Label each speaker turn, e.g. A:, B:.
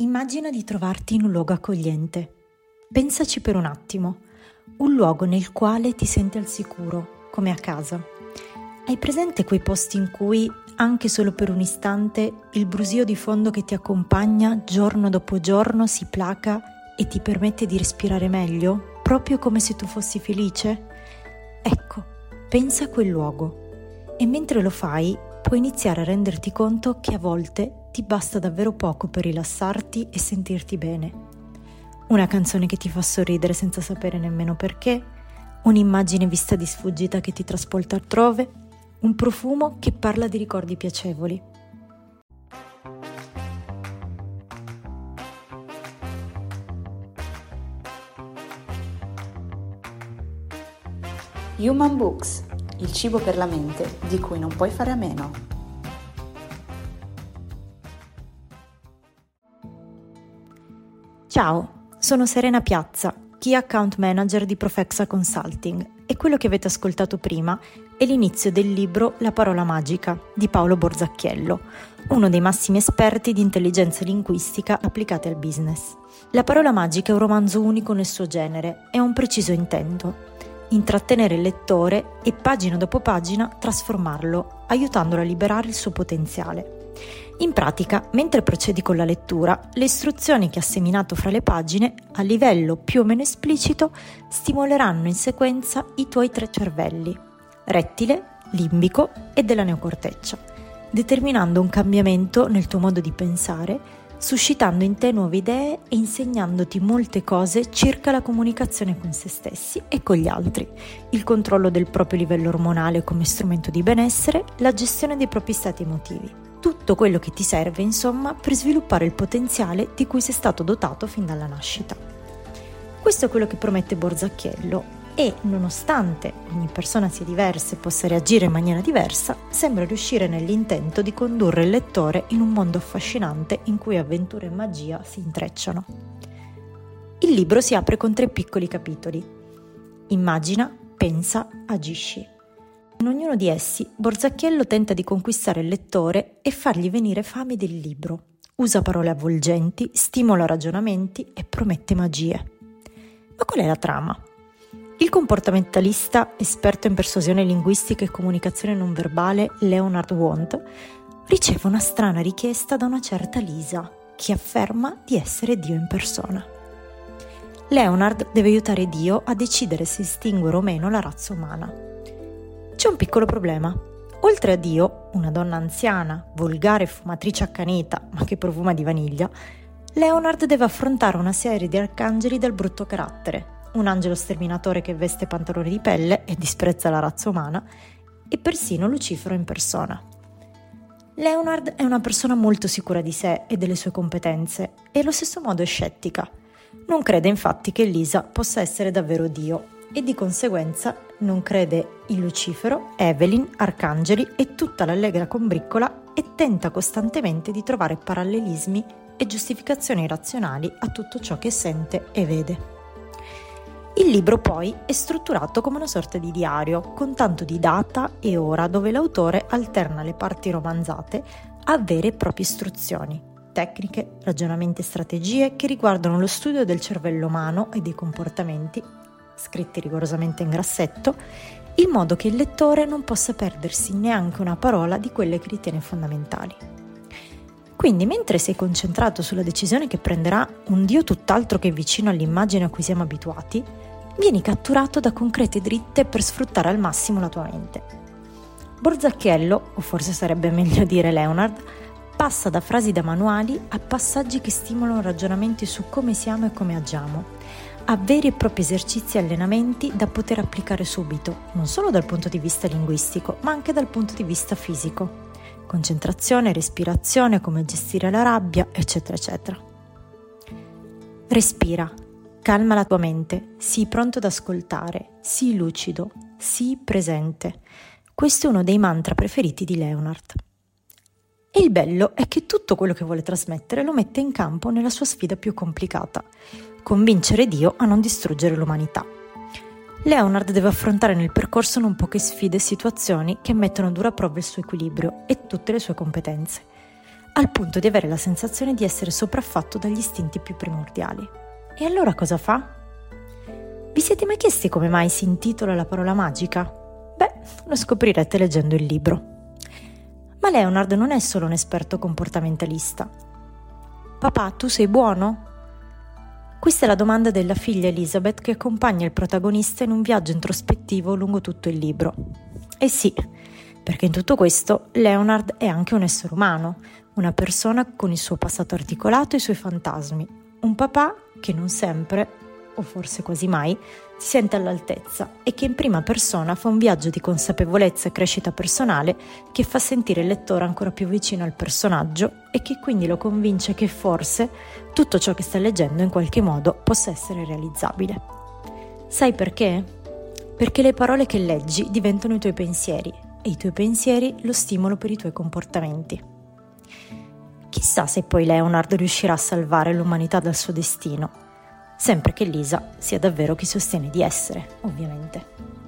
A: Immagina di trovarti in un luogo accogliente. Pensaci per un attimo, un luogo nel quale ti senti al sicuro, come a casa. Hai presente quei posti in cui, anche solo per un istante, il brusio di fondo che ti accompagna giorno dopo giorno si placa e ti permette di respirare meglio, proprio come se tu fossi felice? Ecco, pensa a quel luogo e mentre lo fai puoi iniziare a renderti conto che a volte ti basta davvero poco per rilassarti e sentirti bene. Una canzone che ti fa sorridere senza sapere nemmeno perché, un'immagine vista di sfuggita che ti trasporta altrove, un profumo che parla di ricordi piacevoli.
B: Human Books, il cibo per la mente di cui non puoi fare a meno.
A: Ciao, sono Serena Piazza, Key Account Manager di Profexa Consulting e quello che avete ascoltato prima è l'inizio del libro La parola magica di Paolo Borzacchiello, uno dei massimi esperti di intelligenza linguistica applicate al business. La parola magica è un romanzo unico nel suo genere e ha un preciso intento, intrattenere il lettore e pagina dopo pagina trasformarlo, aiutandolo a liberare il suo potenziale. In pratica, mentre procedi con la lettura, le istruzioni che ha seminato fra le pagine, a livello più o meno esplicito, stimoleranno in sequenza i tuoi tre cervelli, rettile, limbico e della neocorteccia, determinando un cambiamento nel tuo modo di pensare, suscitando in te nuove idee e insegnandoti molte cose circa la comunicazione con se stessi e con gli altri, il controllo del proprio livello ormonale come strumento di benessere, la gestione dei propri stati emotivi tutto quello che ti serve, insomma, per sviluppare il potenziale di cui sei stato dotato fin dalla nascita. Questo è quello che promette Borzacchiello e, nonostante ogni persona sia diversa e possa reagire in maniera diversa, sembra riuscire nell'intento di condurre il lettore in un mondo affascinante in cui avventura e magia si intrecciano. Il libro si apre con tre piccoli capitoli. Immagina, pensa, agisci. In ognuno di essi, Borzacchiello tenta di conquistare il lettore e fargli venire fame del libro. Usa parole avvolgenti, stimola ragionamenti e promette magie. Ma qual è la trama? Il comportamentalista, esperto in persuasione linguistica e comunicazione non verbale, Leonard Wand, riceve una strana richiesta da una certa Lisa, che afferma di essere Dio in persona. Leonard deve aiutare Dio a decidere se estinguere o meno la razza umana. C'è un piccolo problema. Oltre a Dio, una donna anziana, volgare fumatrice accanita, ma che profuma di vaniglia, Leonard deve affrontare una serie di arcangeli dal brutto carattere, un angelo sterminatore che veste pantaloni di pelle e disprezza la razza umana, e persino Lucifero in persona. Leonard è una persona molto sicura di sé e delle sue competenze e allo stesso modo è scettica. Non crede infatti che Lisa possa essere davvero Dio e di conseguenza non crede in Lucifero, Evelyn, arcangeli e tutta l'allegra combriccola e tenta costantemente di trovare parallelismi e giustificazioni razionali a tutto ciò che sente e vede. Il libro poi è strutturato come una sorta di diario, con tanto di data e ora dove l'autore alterna le parti romanzate a vere e proprie istruzioni, tecniche, ragionamenti e strategie che riguardano lo studio del cervello umano e dei comportamenti scritti rigorosamente in grassetto, in modo che il lettore non possa perdersi neanche una parola di quelle che ritiene fondamentali. Quindi, mentre sei concentrato sulla decisione che prenderà un Dio tutt'altro che vicino all'immagine a cui siamo abituati, vieni catturato da concrete dritte per sfruttare al massimo la tua mente. Borzacchiello, o forse sarebbe meglio dire Leonard, passa da frasi da manuali a passaggi che stimolano ragionamenti su come siamo e come agiamo, a veri e propri esercizi e allenamenti da poter applicare subito, non solo dal punto di vista linguistico, ma anche dal punto di vista fisico. Concentrazione, respirazione, come gestire la rabbia, eccetera, eccetera. Respira, calma la tua mente, sii pronto ad ascoltare, sii lucido, sii presente. Questo è uno dei mantra preferiti di Leonard. E il bello è che tutto quello che vuole trasmettere lo mette in campo nella sua sfida più complicata, convincere Dio a non distruggere l'umanità. Leonard deve affrontare nel percorso non poche sfide e situazioni che mettono a dura prova il suo equilibrio e tutte le sue competenze. al punto di avere la sensazione di essere sopraffatto dagli istinti più primordiali. E allora cosa fa? Vi siete mai chiesti come mai si intitola la parola magica? Beh, lo scoprirete leggendo il libro. Ma Leonard non è solo un esperto comportamentalista. Papà, tu sei buono? Questa è la domanda della figlia Elizabeth che accompagna il protagonista in un viaggio introspettivo lungo tutto il libro. E sì, perché in tutto questo Leonard è anche un essere umano, una persona con il suo passato articolato e i suoi fantasmi, un papà che non sempre, o forse quasi mai, si sente all'altezza e che in prima persona fa un viaggio di consapevolezza e crescita personale che fa sentire il lettore ancora più vicino al personaggio e che quindi lo convince che forse tutto ciò che sta leggendo in qualche modo possa essere realizzabile. Sai perché? Perché le parole che leggi diventano i tuoi pensieri e i tuoi pensieri lo stimolo per i tuoi comportamenti. Chissà se poi Leonard riuscirà a salvare l'umanità dal suo destino, sempre che Lisa sia davvero chi sostiene di essere, ovviamente.